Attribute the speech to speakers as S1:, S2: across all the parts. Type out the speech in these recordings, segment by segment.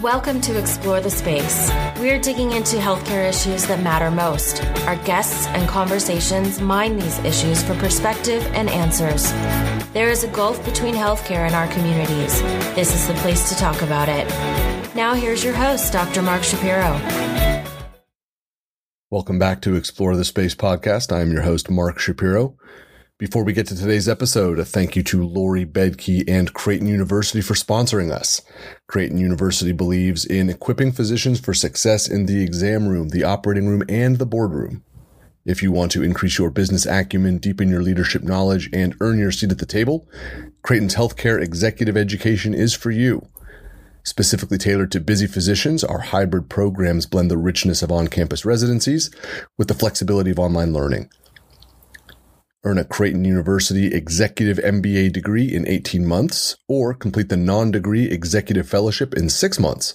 S1: Welcome to Explore the Space. We're digging into healthcare issues that matter most. Our guests and conversations mine these issues for perspective and answers. There is a gulf between healthcare and our communities. This is the place to talk about it. Now, here's your host, Dr. Mark Shapiro.
S2: Welcome back to Explore the Space podcast. I am your host, Mark Shapiro. Before we get to today's episode, a thank you to Lori Bedke and Creighton University for sponsoring us. Creighton University believes in equipping physicians for success in the exam room, the operating room, and the boardroom. If you want to increase your business acumen, deepen your leadership knowledge, and earn your seat at the table, Creighton's healthcare executive education is for you. Specifically tailored to busy physicians, our hybrid programs blend the richness of on-campus residencies with the flexibility of online learning earn a Creighton University Executive MBA degree in 18 months, or complete the non-degree Executive Fellowship in six months.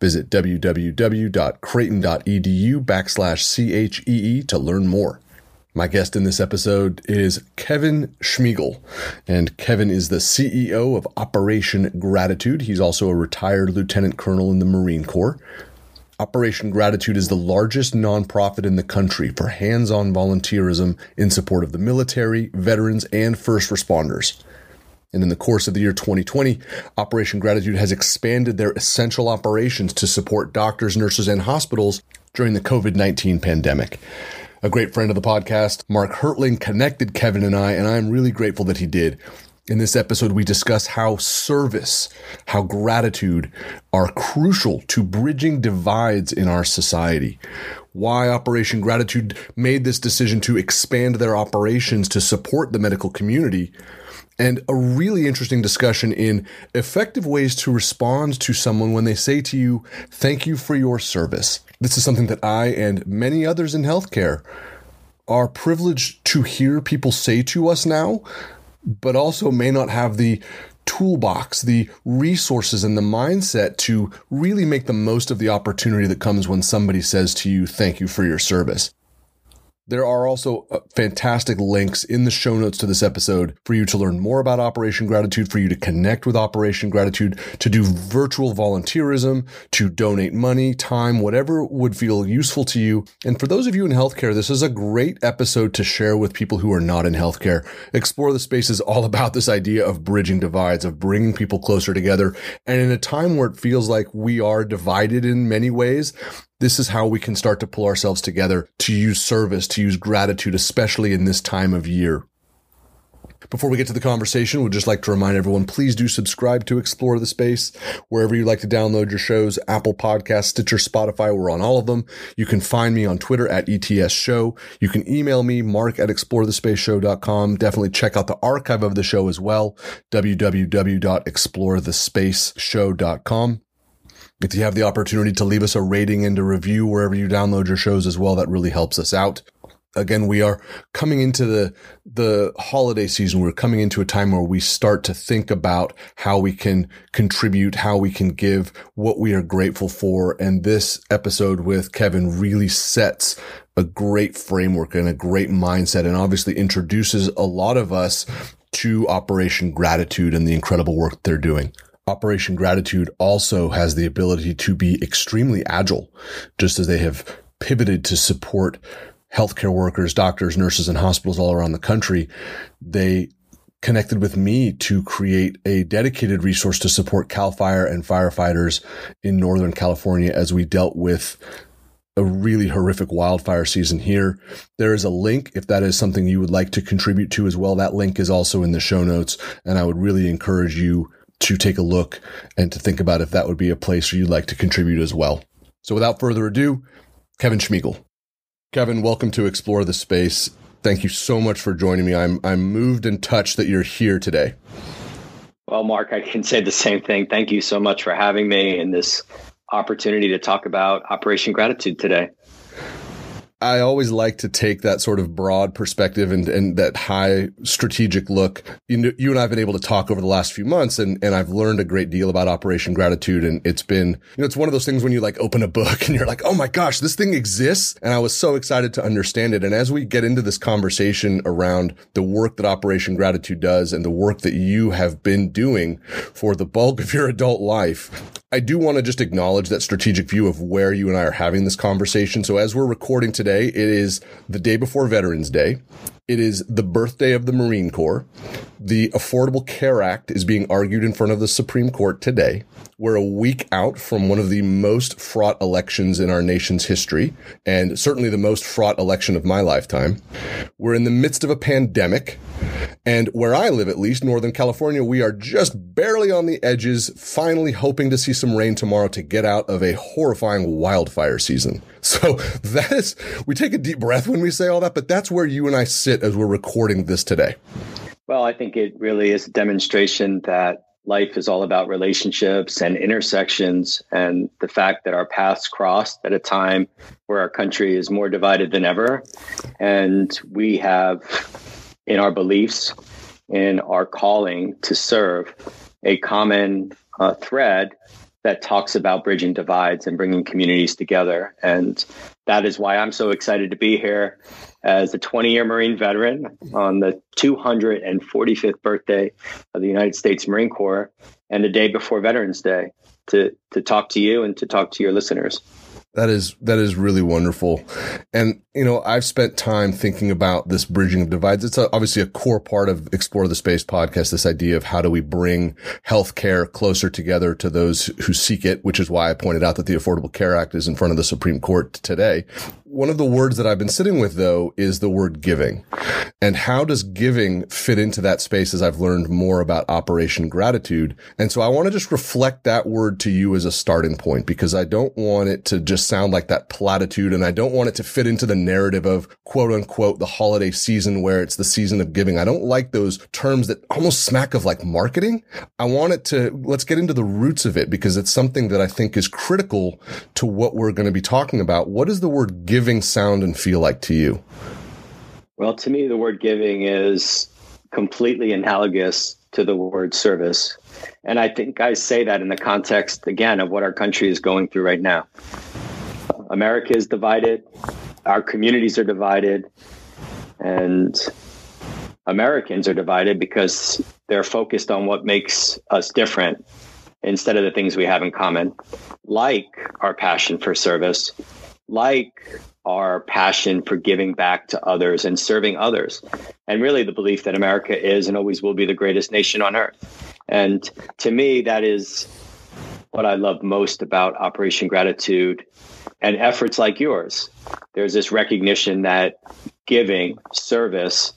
S2: Visit www.creighton.edu backslash CHEE to learn more. My guest in this episode is Kevin Schmiegel, and Kevin is the CEO of Operation Gratitude. He's also a retired lieutenant colonel in the Marine Corps. Operation Gratitude is the largest nonprofit in the country for hands on volunteerism in support of the military, veterans, and first responders. And in the course of the year 2020, Operation Gratitude has expanded their essential operations to support doctors, nurses, and hospitals during the COVID 19 pandemic. A great friend of the podcast, Mark Hertling, connected Kevin and I, and I'm really grateful that he did. In this episode, we discuss how service, how gratitude are crucial to bridging divides in our society. Why Operation Gratitude made this decision to expand their operations to support the medical community. And a really interesting discussion in effective ways to respond to someone when they say to you, Thank you for your service. This is something that I and many others in healthcare are privileged to hear people say to us now but also may not have the toolbox, the resources, and the mindset to really make the most of the opportunity that comes when somebody says to you, Thank you for your service. There are also uh, fantastic links in the show notes to this episode for you to learn more about Operation Gratitude, for you to connect with Operation Gratitude, to do virtual volunteerism, to donate money, time, whatever would feel useful to you. And for those of you in healthcare, this is a great episode to share with people who are not in healthcare. Explore the Space is all about this idea of bridging divides, of bringing people closer together. And in a time where it feels like we are divided in many ways, this is how we can start to pull ourselves together to use service, to use gratitude, especially in this time of year. Before we get to the conversation, we'd just like to remind everyone, please do subscribe to Explore the Space wherever you like to download your shows, Apple Podcasts, Stitcher, Spotify. We're on all of them. You can find me on Twitter at ETS Show. You can email me, mark at explorethespaceshow.com. Definitely check out the archive of the show as well, www.explorethespaceshow.com. If you have the opportunity to leave us a rating and a review wherever you download your shows as well, that really helps us out. Again, we are coming into the, the holiday season. We're coming into a time where we start to think about how we can contribute, how we can give, what we are grateful for. And this episode with Kevin really sets a great framework and a great mindset and obviously introduces a lot of us to Operation Gratitude and the incredible work they're doing. Operation Gratitude also has the ability to be extremely agile, just as they have pivoted to support healthcare workers, doctors, nurses, and hospitals all around the country. They connected with me to create a dedicated resource to support CAL FIRE and firefighters in Northern California as we dealt with a really horrific wildfire season here. There is a link if that is something you would like to contribute to as well. That link is also in the show notes, and I would really encourage you to take a look and to think about if that would be a place where you'd like to contribute as well. So without further ado, Kevin Schmiegel. Kevin, welcome to Explore the Space. Thank you so much for joining me. I'm I'm moved and touched that you're here today.
S3: Well, Mark, I can say the same thing. Thank you so much for having me and this opportunity to talk about Operation Gratitude today.
S2: I always like to take that sort of broad perspective and, and that high strategic look. You, know, you and I have been able to talk over the last few months and, and I've learned a great deal about Operation Gratitude. And it's been, you know, it's one of those things when you like open a book and you're like, Oh my gosh, this thing exists. And I was so excited to understand it. And as we get into this conversation around the work that Operation Gratitude does and the work that you have been doing for the bulk of your adult life, I do want to just acknowledge that strategic view of where you and I are having this conversation. So as we're recording today, it is the day before Veterans Day. It is the birthday of the Marine Corps. The Affordable Care Act is being argued in front of the Supreme Court today. We're a week out from one of the most fraught elections in our nation's history, and certainly the most fraught election of my lifetime. We're in the midst of a pandemic, and where I live, at least, Northern California, we are just barely on the edges, finally hoping to see some rain tomorrow to get out of a horrifying wildfire season. So that is, we take a deep breath when we say all that, but that's where you and I sit as we're recording this today.
S3: Well, I think it really is a demonstration that life is all about relationships and intersections and the fact that our paths crossed at a time where our country is more divided than ever and we have in our beliefs in our calling to serve a common uh, thread that talks about bridging divides and bringing communities together and that is why i'm so excited to be here as a 20 year Marine veteran on the 245th birthday of the United States Marine Corps and the day before Veterans Day to, to talk to you and to talk to your listeners.
S2: That is that is really wonderful, and you know I've spent time thinking about this bridging of divides. It's a, obviously a core part of Explore the Space podcast. This idea of how do we bring healthcare closer together to those who seek it, which is why I pointed out that the Affordable Care Act is in front of the Supreme Court today. One of the words that I've been sitting with though is the word giving. And how does giving fit into that space as I've learned more about Operation Gratitude? And so I want to just reflect that word to you as a starting point because I don't want it to just sound like that platitude and I don't want it to fit into the narrative of quote unquote the holiday season where it's the season of giving. I don't like those terms that almost smack of like marketing. I want it to, let's get into the roots of it because it's something that I think is critical to what we're going to be talking about. What does the word giving? sound and feel like to you?
S3: Well, to me, the word giving is completely analogous to the word service. And I think I say that in the context, again, of what our country is going through right now. America is divided, our communities are divided, and Americans are divided because they're focused on what makes us different instead of the things we have in common, like our passion for service, like our passion for giving back to others and serving others. And really the belief that America is and always will be the greatest nation on earth. And to me, that is what I love most about Operation Gratitude and efforts like yours. There's this recognition that giving, service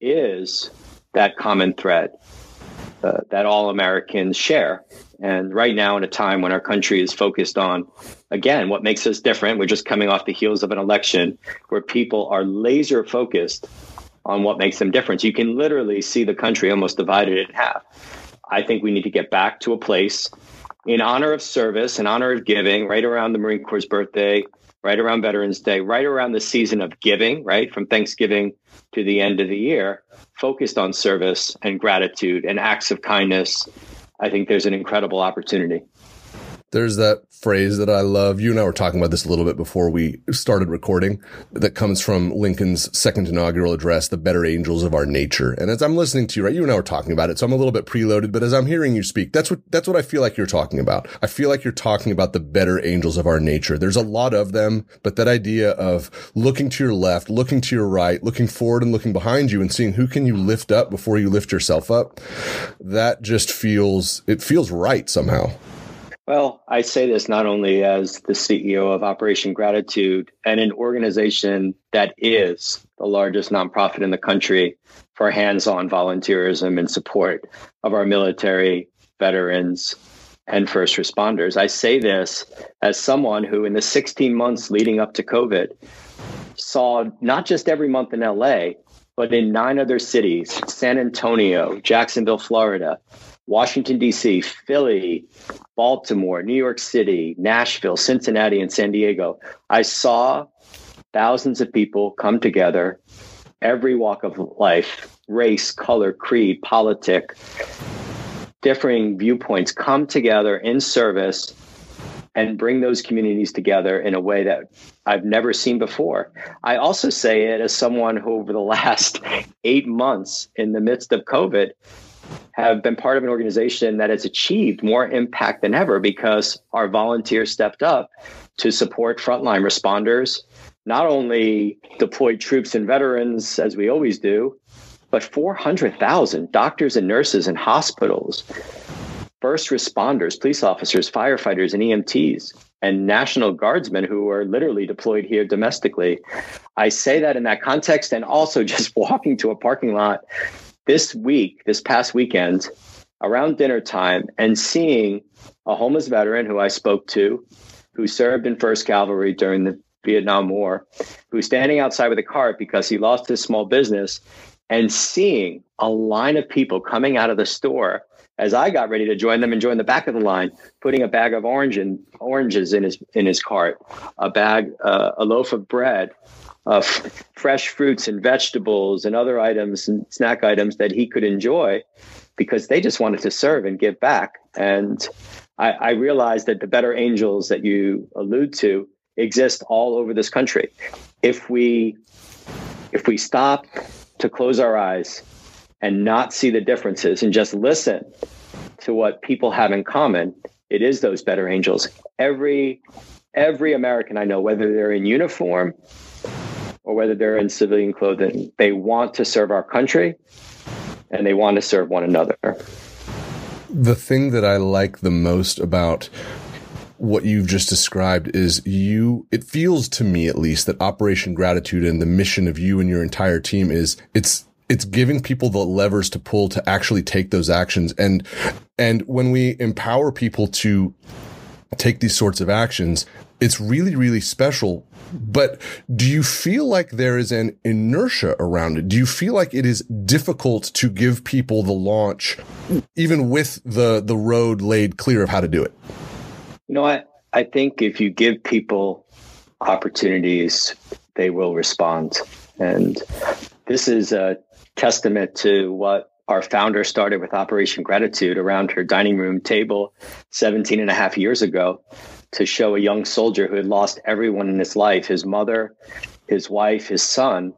S3: is that common thread uh, that all Americans share. And right now, in a time when our country is focused on, again, what makes us different, we're just coming off the heels of an election where people are laser focused on what makes them different. You can literally see the country almost divided in half. I think we need to get back to a place in honor of service, in honor of giving, right around the Marine Corps' birthday, right around Veterans Day, right around the season of giving, right from Thanksgiving to the end of the year, focused on service and gratitude and acts of kindness. I think there's an incredible opportunity.
S2: There's that phrase that I love. You and I were talking about this a little bit before we started recording that comes from Lincoln's second inaugural address, the better angels of our nature. And as I'm listening to you, right, you and I were talking about it. So I'm a little bit preloaded, but as I'm hearing you speak, that's what, that's what I feel like you're talking about. I feel like you're talking about the better angels of our nature. There's a lot of them, but that idea of looking to your left, looking to your right, looking forward and looking behind you and seeing who can you lift up before you lift yourself up. That just feels, it feels right somehow.
S3: Well, I say this not only as the CEO of Operation Gratitude and an organization that is the largest nonprofit in the country for hands on volunteerism in support of our military, veterans, and first responders. I say this as someone who, in the 16 months leading up to COVID, saw not just every month in LA, but in nine other cities San Antonio, Jacksonville, Florida, Washington, D.C., Philly, Baltimore, New York City, Nashville, Cincinnati, and San Diego. I saw thousands of people come together, every walk of life, race, color, creed, politic, differing viewpoints come together in service and bring those communities together in a way that I've never seen before. I also say it as someone who, over the last eight months in the midst of COVID, have been part of an organization that has achieved more impact than ever because our volunteers stepped up to support frontline responders, not only deployed troops and veterans as we always do, but 400,000 doctors and nurses in hospitals, first responders, police officers, firefighters, and EMTs, and National Guardsmen who are literally deployed here domestically. I say that in that context, and also just walking to a parking lot this week, this past weekend, around dinner time, and seeing a homeless veteran who I spoke to, who served in 1st Cavalry during the Vietnam War, who's standing outside with a cart because he lost his small business, and seeing a line of people coming out of the store as I got ready to join them and join the back of the line, putting a bag of orange and oranges in his in his cart, a bag, uh, a loaf of bread, uh, f- fresh fruits and vegetables and other items and snack items that he could enjoy, because they just wanted to serve and give back. And I, I realized that the better angels that you allude to exist all over this country. If we if we stop to close our eyes and not see the differences and just listen to what people have in common, it is those better angels. Every every American I know, whether they're in uniform or whether they're in civilian clothing, they want to serve our country and they want to serve one another.
S2: The thing that I like the most about what you've just described is you, it feels to me at least that Operation Gratitude and the mission of you and your entire team is it's, it's giving people the levers to pull to actually take those actions. And, and when we empower people to take these sorts of actions, it's really, really special. But do you feel like there is an inertia around it? Do you feel like it is difficult to give people the launch, even with the, the road laid clear of how to do it?
S3: You know what? I think if you give people opportunities, they will respond. And this is a testament to what our founder started with Operation Gratitude around her dining room table 17 and a half years ago to show a young soldier who had lost everyone in his life his mother, his wife, his son,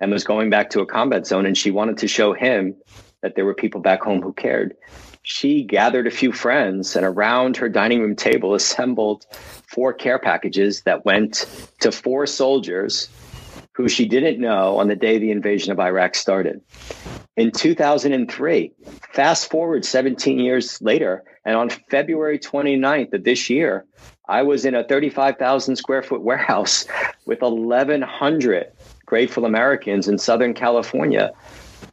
S3: and was going back to a combat zone. And she wanted to show him that there were people back home who cared. She gathered a few friends and around her dining room table assembled four care packages that went to four soldiers who she didn't know on the day the invasion of Iraq started. In 2003, fast forward 17 years later, and on February 29th of this year, I was in a 35,000 square foot warehouse with 1,100 grateful Americans in Southern California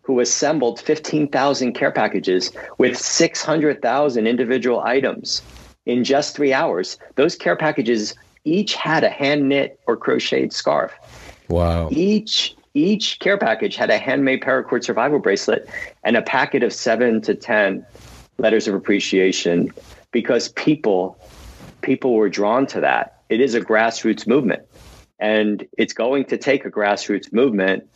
S3: who assembled 15,000 care packages with 600,000 individual items in just three hours. Those care packages each had a hand knit or crocheted scarf.
S2: Wow.
S3: Each each care package had a handmade paracord survival bracelet and a packet of seven to ten letters of appreciation because people people were drawn to that. It is a grassroots movement. And it's going to take a grassroots movement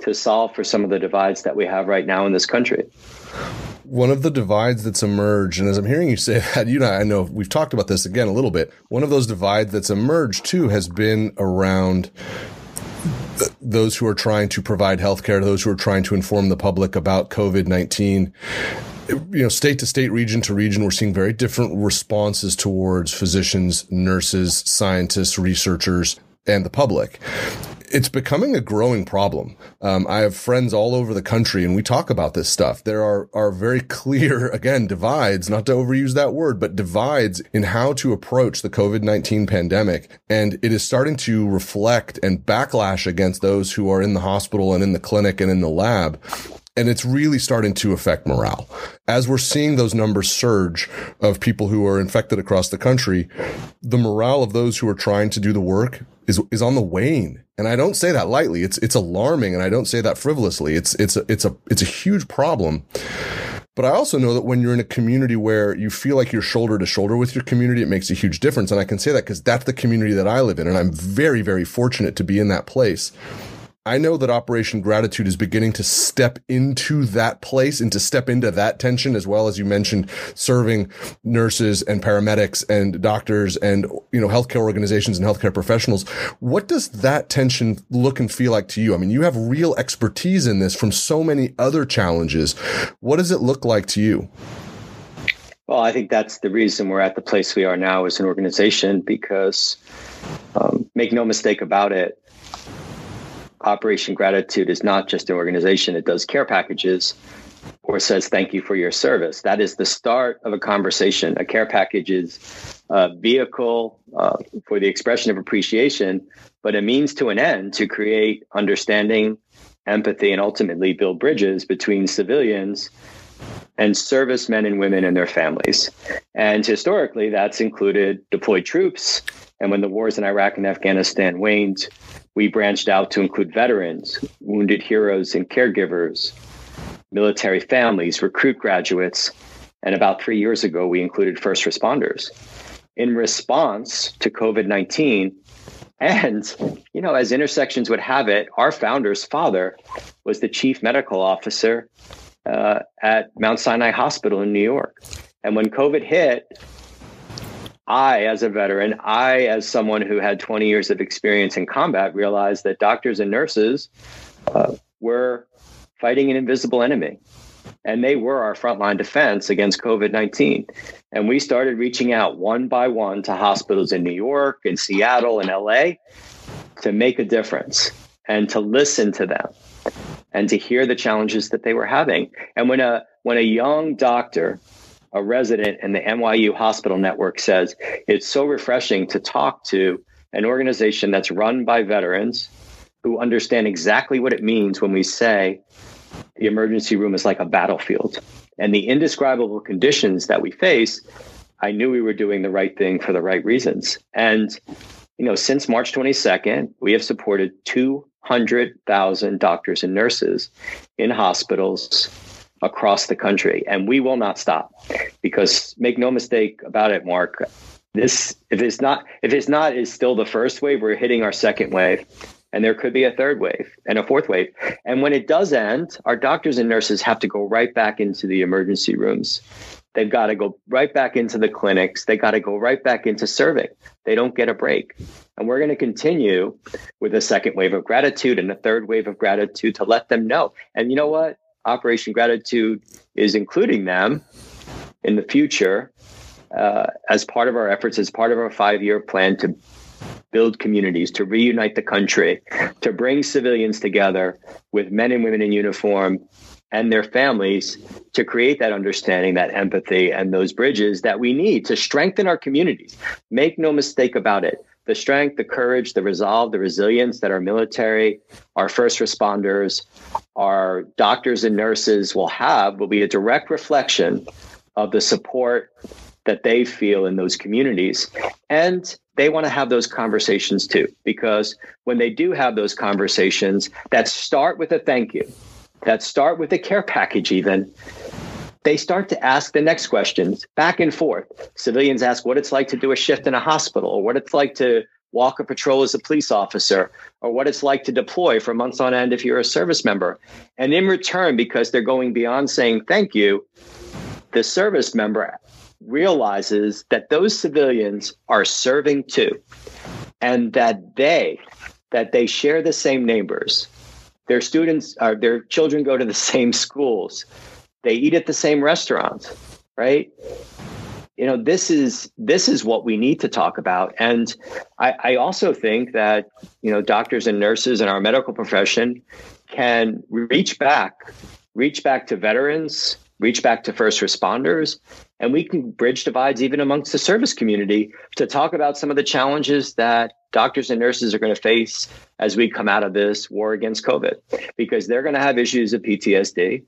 S3: to solve for some of the divides that we have right now in this country.
S2: One of the divides that's emerged, and as I'm hearing you say that, you know, I know we've talked about this again a little bit. One of those divides that's emerged too has been around those who are trying to provide healthcare, those who are trying to inform the public about COVID 19 you know, state to state, region to region, we're seeing very different responses towards physicians, nurses, scientists, researchers, and the public. It's becoming a growing problem. Um, I have friends all over the country and we talk about this stuff. There are, are very clear, again, divides, not to overuse that word, but divides in how to approach the COVID-19 pandemic. And it is starting to reflect and backlash against those who are in the hospital and in the clinic and in the lab and it's really starting to affect morale. As we're seeing those numbers surge of people who are infected across the country, the morale of those who are trying to do the work is, is on the wane. And I don't say that lightly. It's, it's alarming. And I don't say that frivolously. It's, it's a, it's a, it's a huge problem. But I also know that when you're in a community where you feel like you're shoulder to shoulder with your community, it makes a huge difference. And I can say that because that's the community that I live in. And I'm very, very fortunate to be in that place I know that Operation Gratitude is beginning to step into that place and to step into that tension, as well as you mentioned, serving nurses and paramedics and doctors and, you know, healthcare organizations and healthcare professionals. What does that tension look and feel like to you? I mean, you have real expertise in this from so many other challenges. What does it look like to you?
S3: Well, I think that's the reason we're at the place we are now as an organization because, um, make no mistake about it, Operation Gratitude is not just an organization that does care packages or says thank you for your service. That is the start of a conversation. A care package is a vehicle uh, for the expression of appreciation, but a means to an end to create understanding, empathy, and ultimately build bridges between civilians and servicemen and women and their families. And historically, that's included deployed troops. And when the wars in Iraq and Afghanistan waned, we branched out to include veterans, wounded heroes and caregivers, military families, recruit graduates, and about three years ago, we included first responders. In response to COVID 19, and, you know, as intersections would have it, our founder's father was the chief medical officer uh, at Mount Sinai Hospital in New York. And when COVID hit, I, as a veteran, I, as someone who had 20 years of experience in combat, realized that doctors and nurses uh, were fighting an invisible enemy. And they were our frontline defense against COVID 19. And we started reaching out one by one to hospitals in New York and Seattle and LA to make a difference and to listen to them and to hear the challenges that they were having. And when a when a young doctor a resident in the NYU hospital network says it's so refreshing to talk to an organization that's run by veterans who understand exactly what it means when we say the emergency room is like a battlefield. And the indescribable conditions that we face i knew we were doing the right thing for the right reasons. And you know since march 22nd we have supported 200,000 doctors and nurses in hospitals across the country. And we will not stop because make no mistake about it, Mark. This if it's not if it's not is still the first wave, we're hitting our second wave. And there could be a third wave and a fourth wave. And when it does end, our doctors and nurses have to go right back into the emergency rooms. They've got to go right back into the clinics. They got to go right back into serving. They don't get a break. And we're going to continue with a second wave of gratitude and a third wave of gratitude to let them know. And you know what? Operation Gratitude is including them in the future uh, as part of our efforts, as part of our five year plan to build communities, to reunite the country, to bring civilians together with men and women in uniform and their families to create that understanding, that empathy, and those bridges that we need to strengthen our communities. Make no mistake about it the strength, the courage, the resolve, the resilience that our military, our first responders, our doctors and nurses will have will be a direct reflection of the support that they feel in those communities. And they want to have those conversations too, because when they do have those conversations that start with a thank you, that start with a care package, even, they start to ask the next questions back and forth. Civilians ask what it's like to do a shift in a hospital, or what it's like to walk a patrol as a police officer, or what it's like to deploy for months on end if you're a service member. And in return, because they're going beyond saying thank you, the service member realizes that those civilians are serving too, and that they that they share the same neighbors. Their students, are their children go to the same schools they eat at the same restaurants, right? You know, this is this is what we need to talk about. And I, I also think that, you know, doctors and nurses in our medical profession can reach back, reach back to veterans, reach back to first responders, and we can bridge divides even amongst the service community to talk about some of the challenges that doctors and nurses are going to face as we come out of this war against COVID, because they're going to have issues of PTSD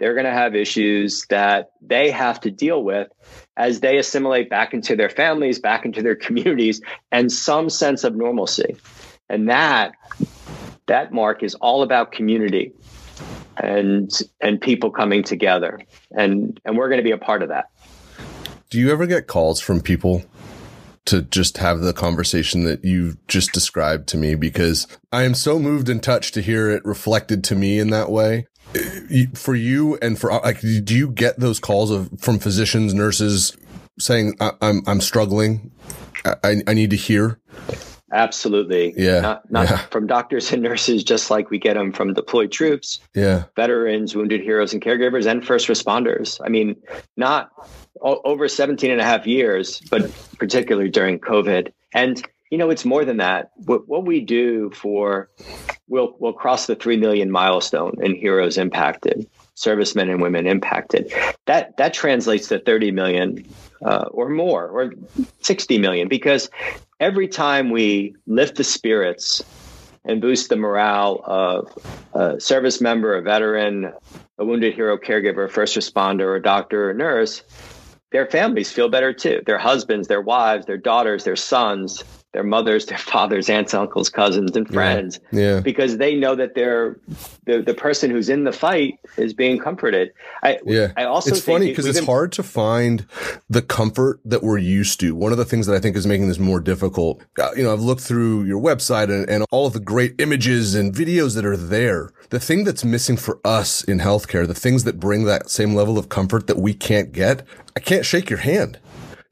S3: they're going to have issues that they have to deal with as they assimilate back into their families, back into their communities, and some sense of normalcy. And that that mark is all about community and and people coming together. And and we're going to be a part of that.
S2: Do you ever get calls from people to just have the conversation that you just described to me because I am so moved and touched to hear it reflected to me in that way. For you and for uh, like, do you get those calls of from physicians, nurses saying, I, I'm, I'm struggling. I, I need to hear.
S3: Absolutely.
S2: Yeah.
S3: Not, not
S2: yeah.
S3: from doctors and nurses, just like we get them from deployed troops,
S2: yeah,
S3: veterans, wounded heroes and caregivers, and first responders. I mean, not over 17 and a half years, but particularly during COVID. And, you know, it's more than that. What, what we do for, we'll, we'll cross the 3 million milestone in heroes impacted, servicemen and women impacted. That, that translates to 30 million uh, or more, or 60 million, because every time we lift the spirits and boost the morale of a service member, a veteran, a wounded hero caregiver, first responder, a doctor, or nurse, their families feel better too. Their husbands, their wives, their daughters, their sons, their mothers, their fathers, aunts, uncles, cousins, and friends.
S2: Yeah. yeah.
S3: Because they know that they're the, the person who's in the fight is being comforted. I
S2: yeah.
S3: I also
S2: it's funny because it's been, hard to find the comfort that we're used to. One of the things that I think is making this more difficult, uh, you know, I've looked through your website and, and all of the great images and videos that are there. The thing that's missing for us in healthcare, the things that bring that same level of comfort that we can't get, I can't shake your hand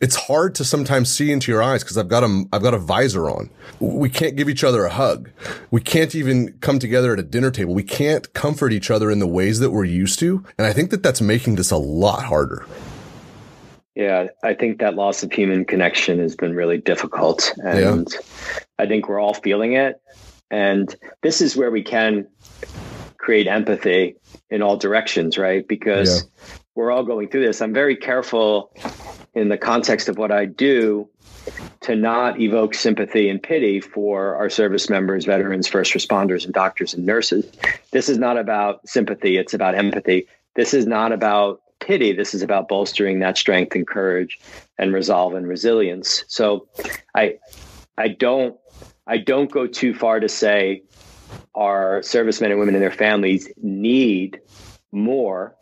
S2: it's hard to sometimes see into your eyes because I've got a I've got a visor on. We can't give each other a hug. We can't even come together at a dinner table. We can't comfort each other in the ways that we're used to, and I think that that's making this a lot harder.
S3: Yeah, I think that loss of human connection has been really difficult, and yeah. I think we're all feeling it. And this is where we can create empathy in all directions, right? Because yeah. we're all going through this. I'm very careful in the context of what I do to not evoke sympathy and pity for our service members, veterans, first responders, and doctors and nurses. This is not about sympathy, it's about empathy. This is not about pity. This is about bolstering that strength and courage and resolve and resilience. So I I don't I don't go too far to say our servicemen and women and their families need more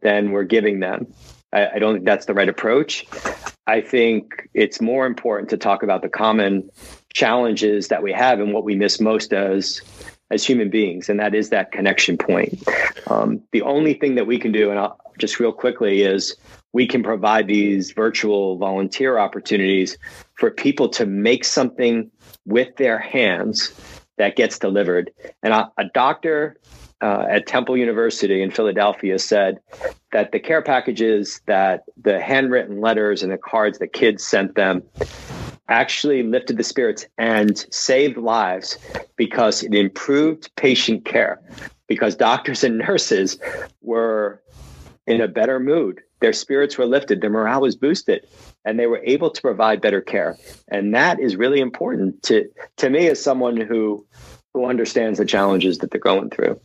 S3: than we're giving them. I, I don't think that's the right approach. I think it's more important to talk about the common challenges that we have and what we miss most as as human beings, and that is that connection point. Um, the only thing that we can do, and I'll, just real quickly, is we can provide these virtual volunteer opportunities for people to make something with their hands that gets delivered. And a, a doctor uh, at Temple University in Philadelphia said that the care packages that the handwritten letters and the cards that kids sent them actually lifted the spirits and saved lives because it improved patient care. Because doctors and nurses were in a better mood. Their spirits were lifted their morale was boosted and they were able to provide better care. And that is really important to to me as someone who who understands the challenges that they're going through.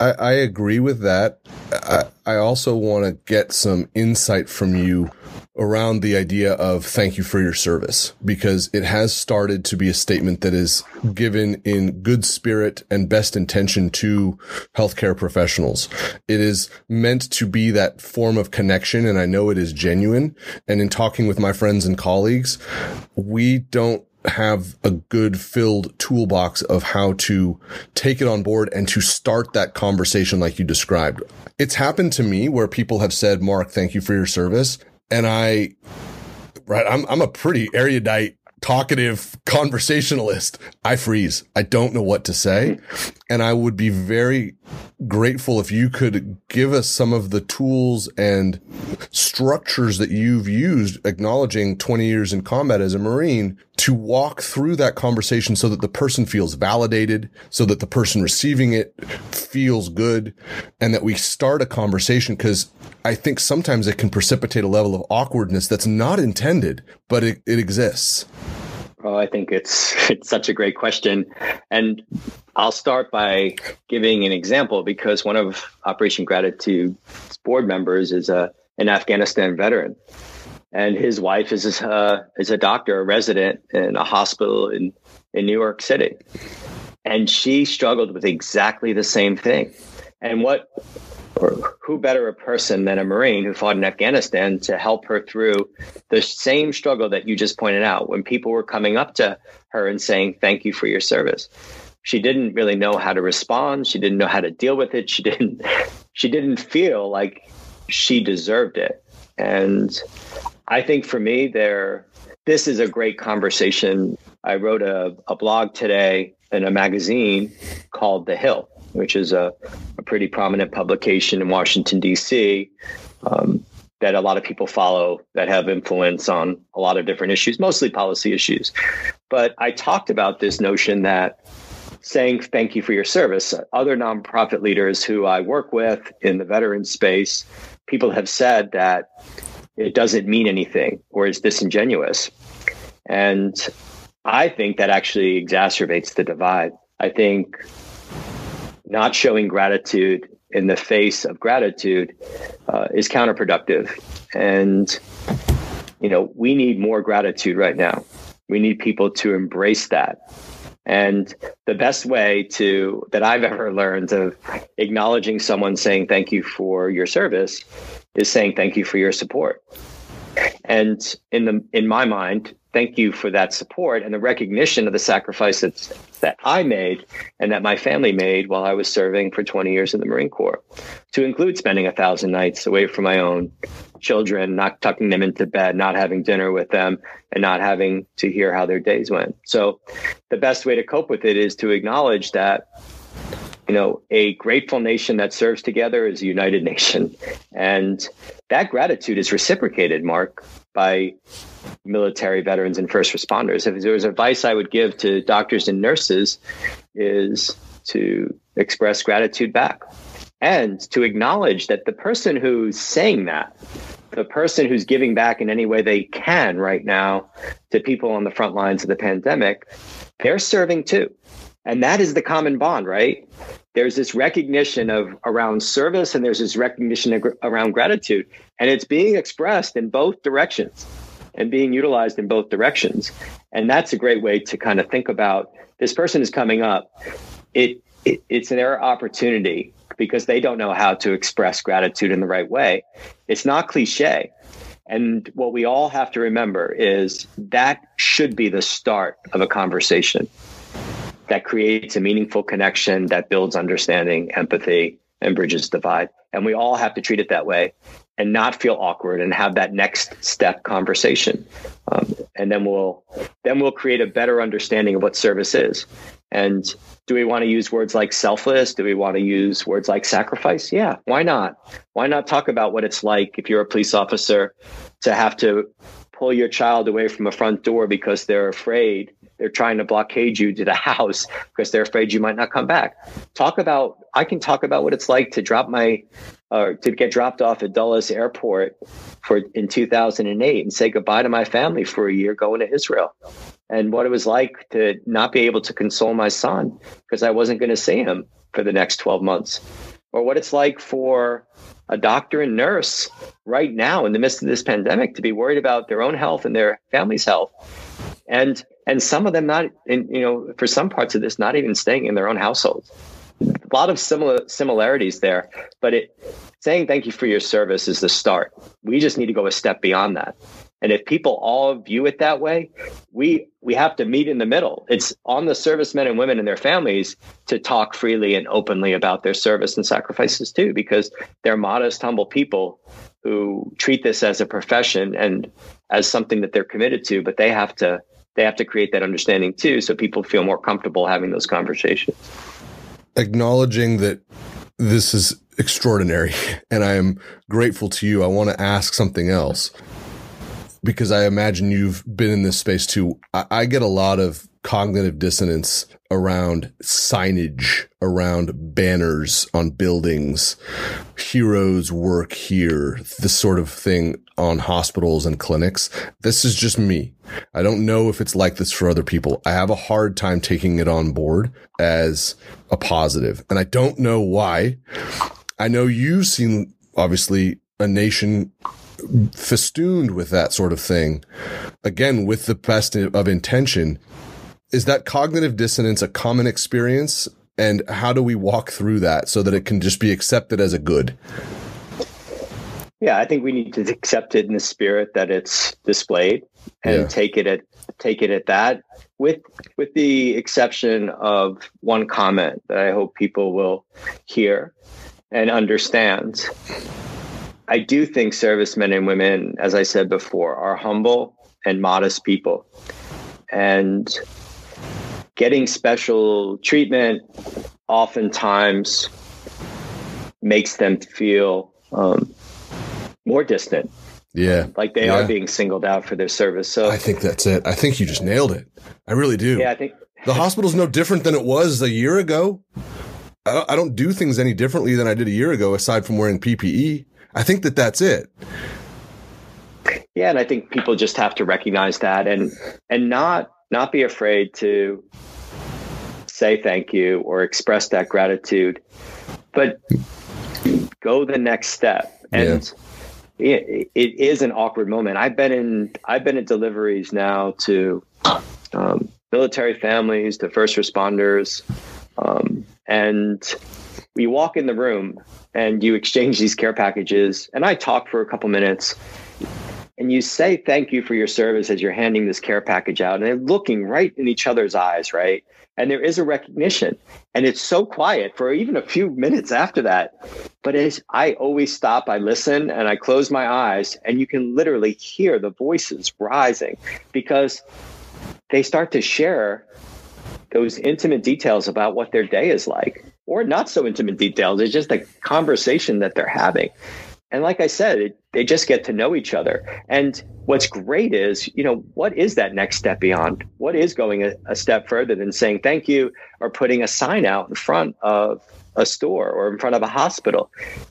S2: I, I agree with that. I, I also want to get some insight from you around the idea of thank you for your service because it has started to be a statement that is given in good spirit and best intention to healthcare professionals. It is meant to be that form of connection. And I know it is genuine. And in talking with my friends and colleagues, we don't have a good filled toolbox of how to take it on board and to start that conversation like you described. It's happened to me where people have said, Mark, thank you for your service. And I, right, I'm, I'm a pretty erudite talkative conversationalist, I freeze. I don't know what to say. And I would be very grateful if you could give us some of the tools and structures that you've used, acknowledging 20 years in combat as a Marine to walk through that conversation so that the person feels validated, so that the person receiving it feels good, and that we start a conversation because I think sometimes it can precipitate a level of awkwardness that's not intended, but it, it exists.
S3: Well, I think it's it's such a great question, and I'll start by giving an example because one of Operation Gratitude's board members is a an Afghanistan veteran, and his wife is a is a doctor, a resident in a hospital in in New York City, and she struggled with exactly the same thing. And what who better a person than a Marine who fought in Afghanistan to help her through the same struggle that you just pointed out when people were coming up to her and saying, Thank you for your service. She didn't really know how to respond. She didn't know how to deal with it. She didn't she didn't feel like she deserved it. And I think for me there this is a great conversation. I wrote a, a blog today in a magazine called The Hill which is a, a pretty prominent publication in Washington, D.C., um, that a lot of people follow that have influence on a lot of different issues, mostly policy issues. But I talked about this notion that saying thank you for your service, other nonprofit leaders who I work with in the veteran space, people have said that it doesn't mean anything or is disingenuous. And I think that actually exacerbates the divide. I think not showing gratitude in the face of gratitude uh, is counterproductive. And, you know, we need more gratitude right now. We need people to embrace that. And the best way to that I've ever learned of acknowledging someone saying thank you for your service is saying thank you for your support. And in the in my mind, thank you for that support and the recognition of the sacrifice that, that I made and that my family made while I was serving for 20 years in the Marine Corps, to include spending a thousand nights away from my own children, not tucking them into bed, not having dinner with them, and not having to hear how their days went. So, the best way to cope with it is to acknowledge that you know, a grateful nation that serves together is a united nation. And that gratitude is reciprocated, Mark, by military veterans and first responders. If there was advice I would give to doctors and nurses is to express gratitude back and to acknowledge that the person who's saying that, the person who's giving back in any way they can right now to people on the front lines of the pandemic, they're serving too. And that is the common bond, right? There's this recognition of around service and there's this recognition of, around gratitude. And it's being expressed in both directions and being utilized in both directions. And that's a great way to kind of think about this person is coming up. It, it it's their opportunity because they don't know how to express gratitude in the right way. It's not cliche. And what we all have to remember is that should be the start of a conversation that creates a meaningful connection that builds understanding, empathy, and bridges divide. And we all have to treat it that way and not feel awkward and have that next step conversation. Um, and then we'll then we'll create a better understanding of what service is. And do we want to use words like selfless? Do we want to use words like sacrifice? Yeah, why not? Why not talk about what it's like if you're a police officer to have to pull your child away from a front door because they're afraid they're trying to blockade you to the house because they're afraid you might not come back. Talk about, I can talk about what it's like to drop my, uh, to get dropped off at Dulles Airport for in 2008 and say goodbye to my family for a year going to Israel. And what it was like to not be able to console my son because I wasn't going to see him for the next 12 months. Or what it's like for a doctor and nurse right now in the midst of this pandemic to be worried about their own health and their family's health. And and some of them not in you know for some parts of this not even staying in their own households a lot of similar similarities there but it saying thank you for your service is the start. We just need to go a step beyond that. And if people all view it that way we we have to meet in the middle. It's on the servicemen and women and their families to talk freely and openly about their service and sacrifices too because they're modest humble people who treat this as a profession and as something that they're committed to but they have to they have to create that understanding too so people feel more comfortable having those conversations.
S2: Acknowledging that this is extraordinary and i am grateful to you i want to ask something else. Because i imagine you've been in this space too. I, I get a lot of cognitive dissonance around signage, around banners on buildings, heroes work here, this sort of thing on hospitals and clinics. This is just me. I don't know if it's like this for other people. I have a hard time taking it on board as a positive, and I don't know why. I know you've seen obviously a nation festooned with that sort of thing. Again, with the best of intention is that cognitive dissonance a common experience And how do we walk through that so that it can just be accepted as a good?
S3: Yeah, I think we need to accept it in the spirit that it's displayed and yeah. take it at take it at that with with the exception of one comment that I hope people will hear and understand. I do think servicemen and women, as I said before, are humble and modest people. And getting special treatment oftentimes makes them feel um, more distant.
S2: Yeah.
S3: Like they yeah. are being singled out for their service. So
S2: I think that's it. I think you just nailed it. I really do.
S3: Yeah, I think
S2: the hospital's no different than it was a year ago. I don't do things any differently than I did a year ago, aside from wearing PPE. I think that that's it.
S3: Yeah, and I think people just have to recognize that and and not not be afraid to say thank you or express that gratitude, but go the next step. And yeah. It, it is an awkward moment. I've been in I've been in deliveries now to um, military families, to first responders, um, and we walk in the room and you exchange these care packages. And I talk for a couple minutes and you say thank you for your service as you're handing this care package out and they're looking right in each other's eyes, right? And there is a recognition. And it's so quiet for even a few minutes after that. But as I always stop, I listen and I close my eyes, and you can literally hear the voices rising because they start to share those intimate details about what their day is like, or not so intimate details. It's just a conversation that they're having. And like I said, it, they just get to know each other. And what's great is, you know, what is that next step beyond? What is going a, a step further than saying thank you or putting a sign out in front of a store or in front of a hospital?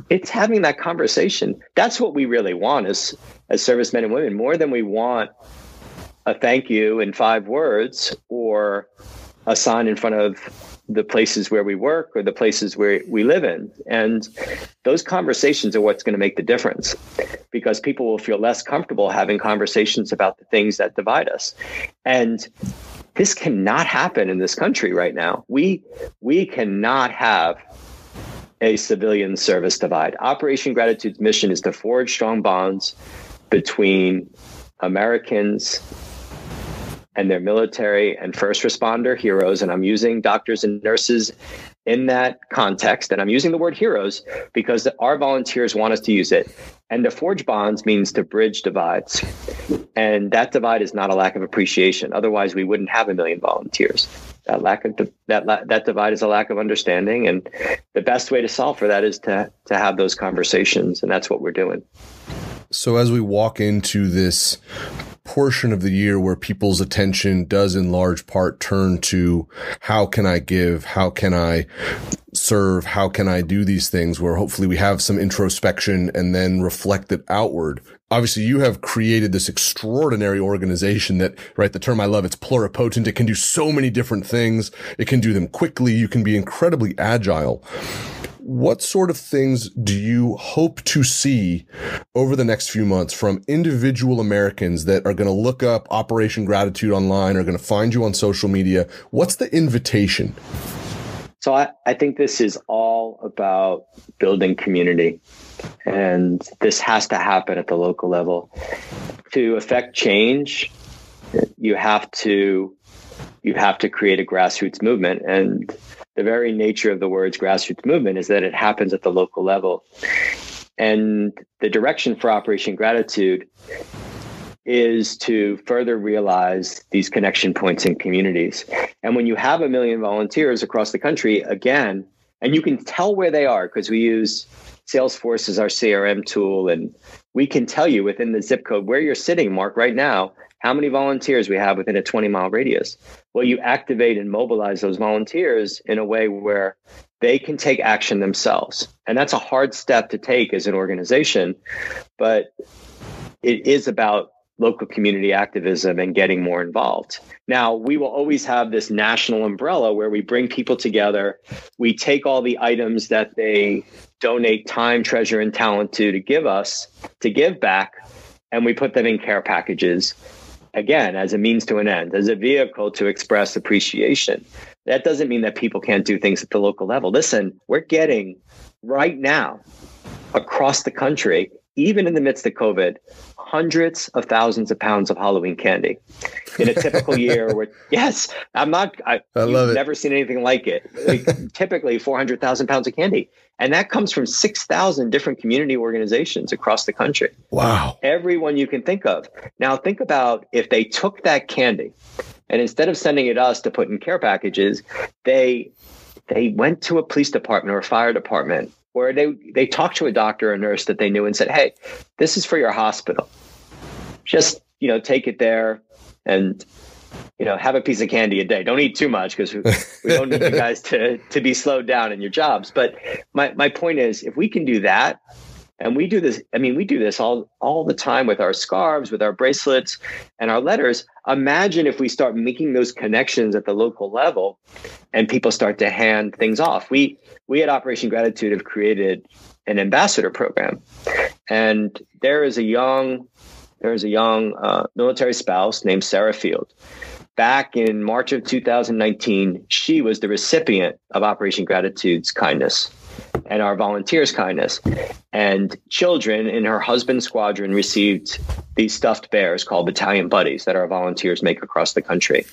S3: It's having that conversation. That's what we really want as as servicemen and women, more than we want a thank you in five words or a sign in front of the places where we work or the places where we live in. And those conversations are what's going to make the difference because people will feel less comfortable having conversations about the things that divide us. And this cannot happen in this country right now. We we cannot have a civilian service divide. Operation Gratitude's mission is to forge strong bonds between Americans and their military and first responder heroes. And I'm using doctors and nurses in that context. And I'm using the word heroes because our volunteers want us to use it. And to forge bonds means to bridge divides. And that divide is not a lack of appreciation. Otherwise, we wouldn't have a million volunteers. That lack of that that divide is a lack of understanding, and the best way to solve for that is to to have those conversations, and that's what we're doing.
S2: So as we walk into this portion of the year where people's attention does in large part turn to how can I give? How can I serve? How can I do these things where hopefully we have some introspection and then reflect it outward. Obviously you have created this extraordinary organization that, right? The term I love, it's pluripotent. It can do so many different things. It can do them quickly. You can be incredibly agile what sort of things do you hope to see over the next few months from individual Americans that are going to look up Operation Gratitude online, are going to find you on social media? What's the invitation?
S3: So I, I think this is all about building community. And this has to happen at the local level. To affect change, you have to you have to create a grassroots movement. And the very nature of the words grassroots movement is that it happens at the local level. And the direction for Operation Gratitude is to further realize these connection points in communities. And when you have a million volunteers across the country, again, and you can tell where they are because we use Salesforce as our CRM tool, and we can tell you within the zip code where you're sitting, Mark, right now, how many volunteers we have within a 20 mile radius. Well, you activate and mobilize those volunteers in a way where they can take action themselves. And that's a hard step to take as an organization, but it is about local community activism and getting more involved. Now, we will always have this national umbrella where we bring people together. We take all the items that they donate time, treasure, and talent to to give us, to give back, and we put them in care packages again as a means to an end, as a vehicle to express appreciation. That doesn't mean that people can't do things at the local level. Listen, we're getting right now across the country, even in the midst of COVID, hundreds of thousands of pounds of Halloween candy in a typical year. Where yes, I'm not. I, I love it. Never seen anything like it. Like, typically, four hundred thousand pounds of candy, and that comes from six thousand different community organizations across the country.
S2: Wow!
S3: Everyone you can think of. Now, think about if they took that candy, and instead of sending it us to put in care packages, they they went to a police department or a fire department where they they talked to a doctor or nurse that they knew and said, "Hey, this is for your hospital. Just you know, take it there and you know have a piece of candy a day. Don't eat too much because we, we don't need you guys to to be slowed down in your jobs." But my my point is, if we can do that, and we do this i mean we do this all all the time with our scarves with our bracelets and our letters. Imagine if we start making those connections at the local level and people start to hand things off. We we at Operation Gratitude have created an ambassador program, and there is a young there is a young uh, military spouse named Sarah Field. Back in March of 2019, she was the recipient of Operation Gratitude's kindness and our volunteers' kindness. And children in her husband's squadron received these stuffed bears called battalion buddies that our volunteers make across the country.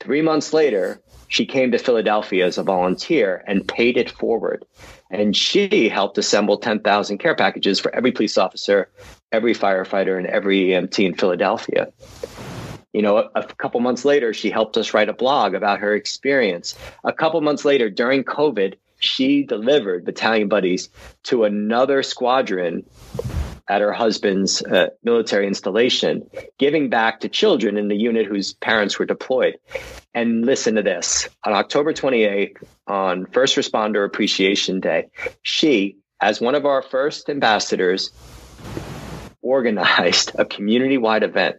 S3: Three months later, she came to Philadelphia as a volunteer and paid it forward. And she helped assemble 10,000 care packages for every police officer, every firefighter, and every EMT in Philadelphia. You know, a, a couple months later, she helped us write a blog about her experience. A couple months later, during COVID, she delivered battalion buddies to another squadron at her husband's uh, military installation, giving back to children in the unit whose parents were deployed. And listen to this on October 28th, on First Responder Appreciation Day, she, as one of our first ambassadors, organized a community wide event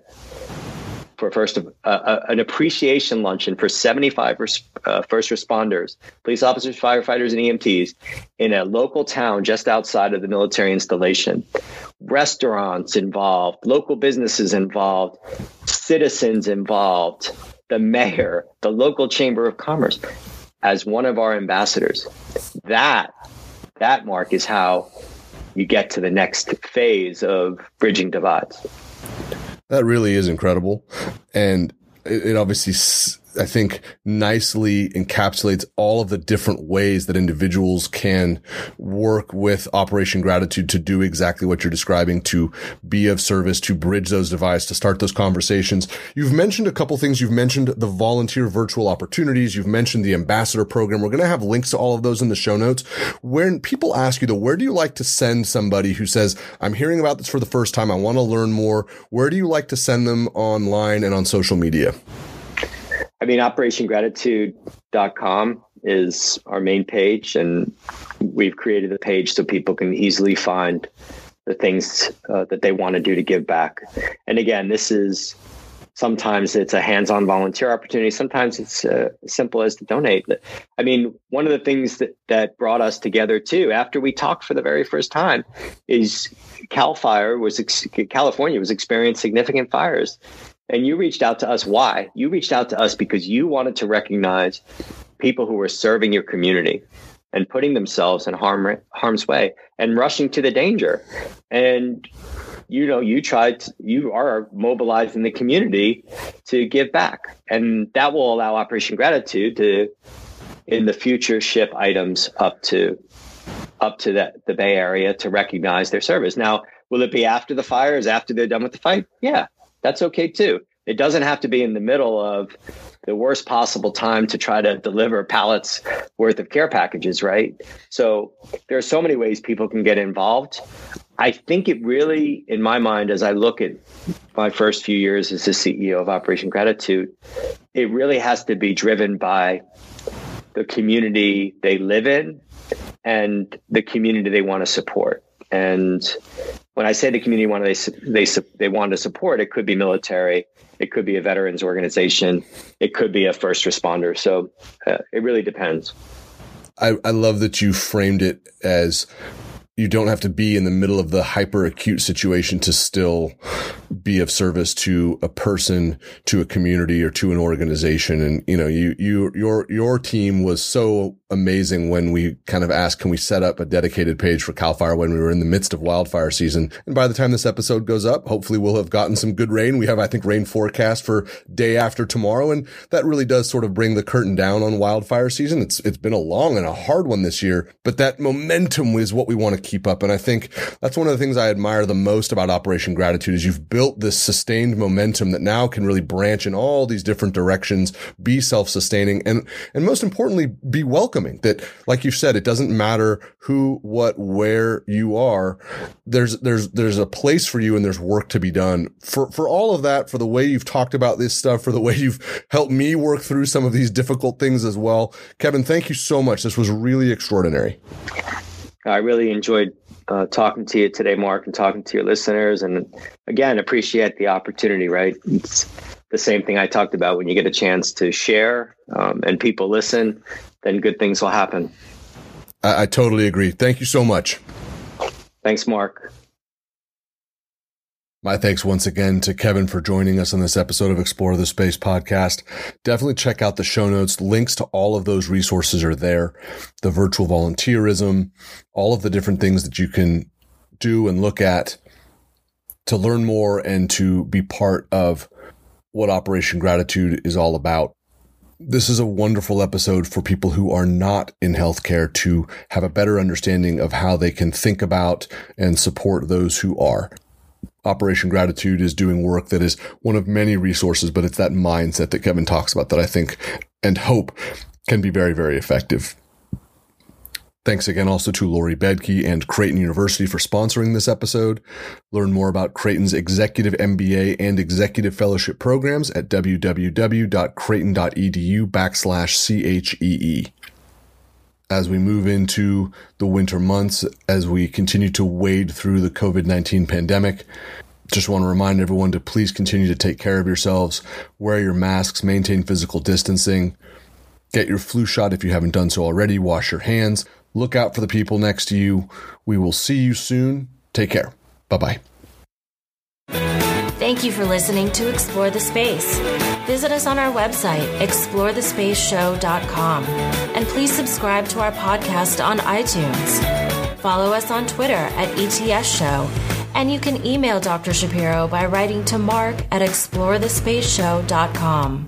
S3: for first uh, uh, an appreciation luncheon for 75 res- uh, first responders, police officers, firefighters, and EMTs in a local town just outside of the military installation. Restaurants involved, local businesses involved, citizens involved, the mayor, the local chamber of commerce as one of our ambassadors. That that mark is how you get to the next phase of bridging divides.
S2: That really is incredible. And it, it obviously I think nicely encapsulates all of the different ways that individuals can work with Operation Gratitude to do exactly what you're describing, to be of service, to bridge those divides, to start those conversations. You've mentioned a couple things. You've mentioned the volunteer virtual opportunities. You've mentioned the ambassador program. We're going to have links to all of those in the show notes. When people ask you though, where do you like to send somebody who says, I'm hearing about this for the first time. I want to learn more. Where do you like to send them online and on social media?
S3: I mean, operationgratitude.com is our main page, and we've created the page so people can easily find the things uh, that they want to do to give back. And again, this is sometimes it's a hands-on volunteer opportunity. Sometimes it's uh, as simple as to donate. I mean, one of the things that, that brought us together too, after we talked for the very first time, is Cal Fire was California was experiencing significant fires, and you reached out to us. Why? You reached out to us because you wanted to recognize people who were serving your community and putting themselves in harm, harm's way and rushing to the danger. And you know, you tried, to, you are mobilizing the community to give back, and that will allow Operation Gratitude to, in the future, ship items up to up to the, the Bay Area to recognize their service. Now, will it be after the fires, after they're done with the fight? Yeah, that's okay too. It doesn't have to be in the middle of the worst possible time to try to deliver pallets worth of care packages, right? So there are so many ways people can get involved. I think it really, in my mind, as I look at my first few years as the CEO of Operation Gratitude, it really has to be driven by the community they live in and the community they want to support. And when I say the community want they they they want to support, it could be military, it could be a veterans organization, it could be a first responder. So uh, it really depends.
S2: I, I love that you framed it as you don't have to be in the middle of the hyper acute situation to still be of service to a person, to a community or to an organization. And, you know, you, you, your, your team was so amazing when we kind of asked, can we set up a dedicated page for CAL FIRE when we were in the midst of wildfire season? And by the time this episode goes up, hopefully we'll have gotten some good rain. We have, I think, rain forecast for day after tomorrow. And that really does sort of bring the curtain down on wildfire season. It's, it's been a long and a hard one this year, but that momentum is what we want to keep up. And I think that's one of the things I admire the most about Operation Gratitude is you've built this sustained momentum that now can really branch in all these different directions, be self-sustaining, and, and most importantly, be welcoming. That, like you said, it doesn't matter who, what, where you are. There's, there's, there's a place for you and there's work to be done for, for all of that, for the way you've talked about this stuff, for the way you've helped me work through some of these difficult things as well. Kevin, thank you so much. This was really extraordinary.
S3: I really enjoyed uh, talking to you today, Mark, and talking to your listeners. And again, appreciate the opportunity, right? It's the same thing I talked about when you get a chance to share um, and people listen, then good things will happen.
S2: I, I totally agree. Thank you so much.
S3: Thanks, Mark.
S2: My thanks once again to Kevin for joining us on this episode of Explore the Space podcast. Definitely check out the show notes. Links to all of those resources are there. The virtual volunteerism, all of the different things that you can do and look at to learn more and to be part of what Operation Gratitude is all about. This is a wonderful episode for people who are not in healthcare to have a better understanding of how they can think about and support those who are. Operation Gratitude is doing work that is one of many resources, but it's that mindset that Kevin talks about that I think and hope can be very, very effective. Thanks again also to Lori Bedke and Creighton University for sponsoring this episode. Learn more about Creighton's Executive MBA and Executive Fellowship programs at www.creighton.edu backslash CHEE as we move into the winter months, as we continue to wade through the COVID 19 pandemic. Just want to remind everyone to please continue to take care of yourselves, wear your masks, maintain physical distancing, get your flu shot if you haven't done so already, wash your hands, look out for the people next to you. We will see you soon. Take care. Bye bye.
S1: Thank you for listening to Explore the Space. Visit us on our website, explorethespaceshow.com, and please subscribe to our podcast on iTunes. Follow us on Twitter at ETS Show, and you can email Dr. Shapiro by writing to mark at explorethespaceshow.com.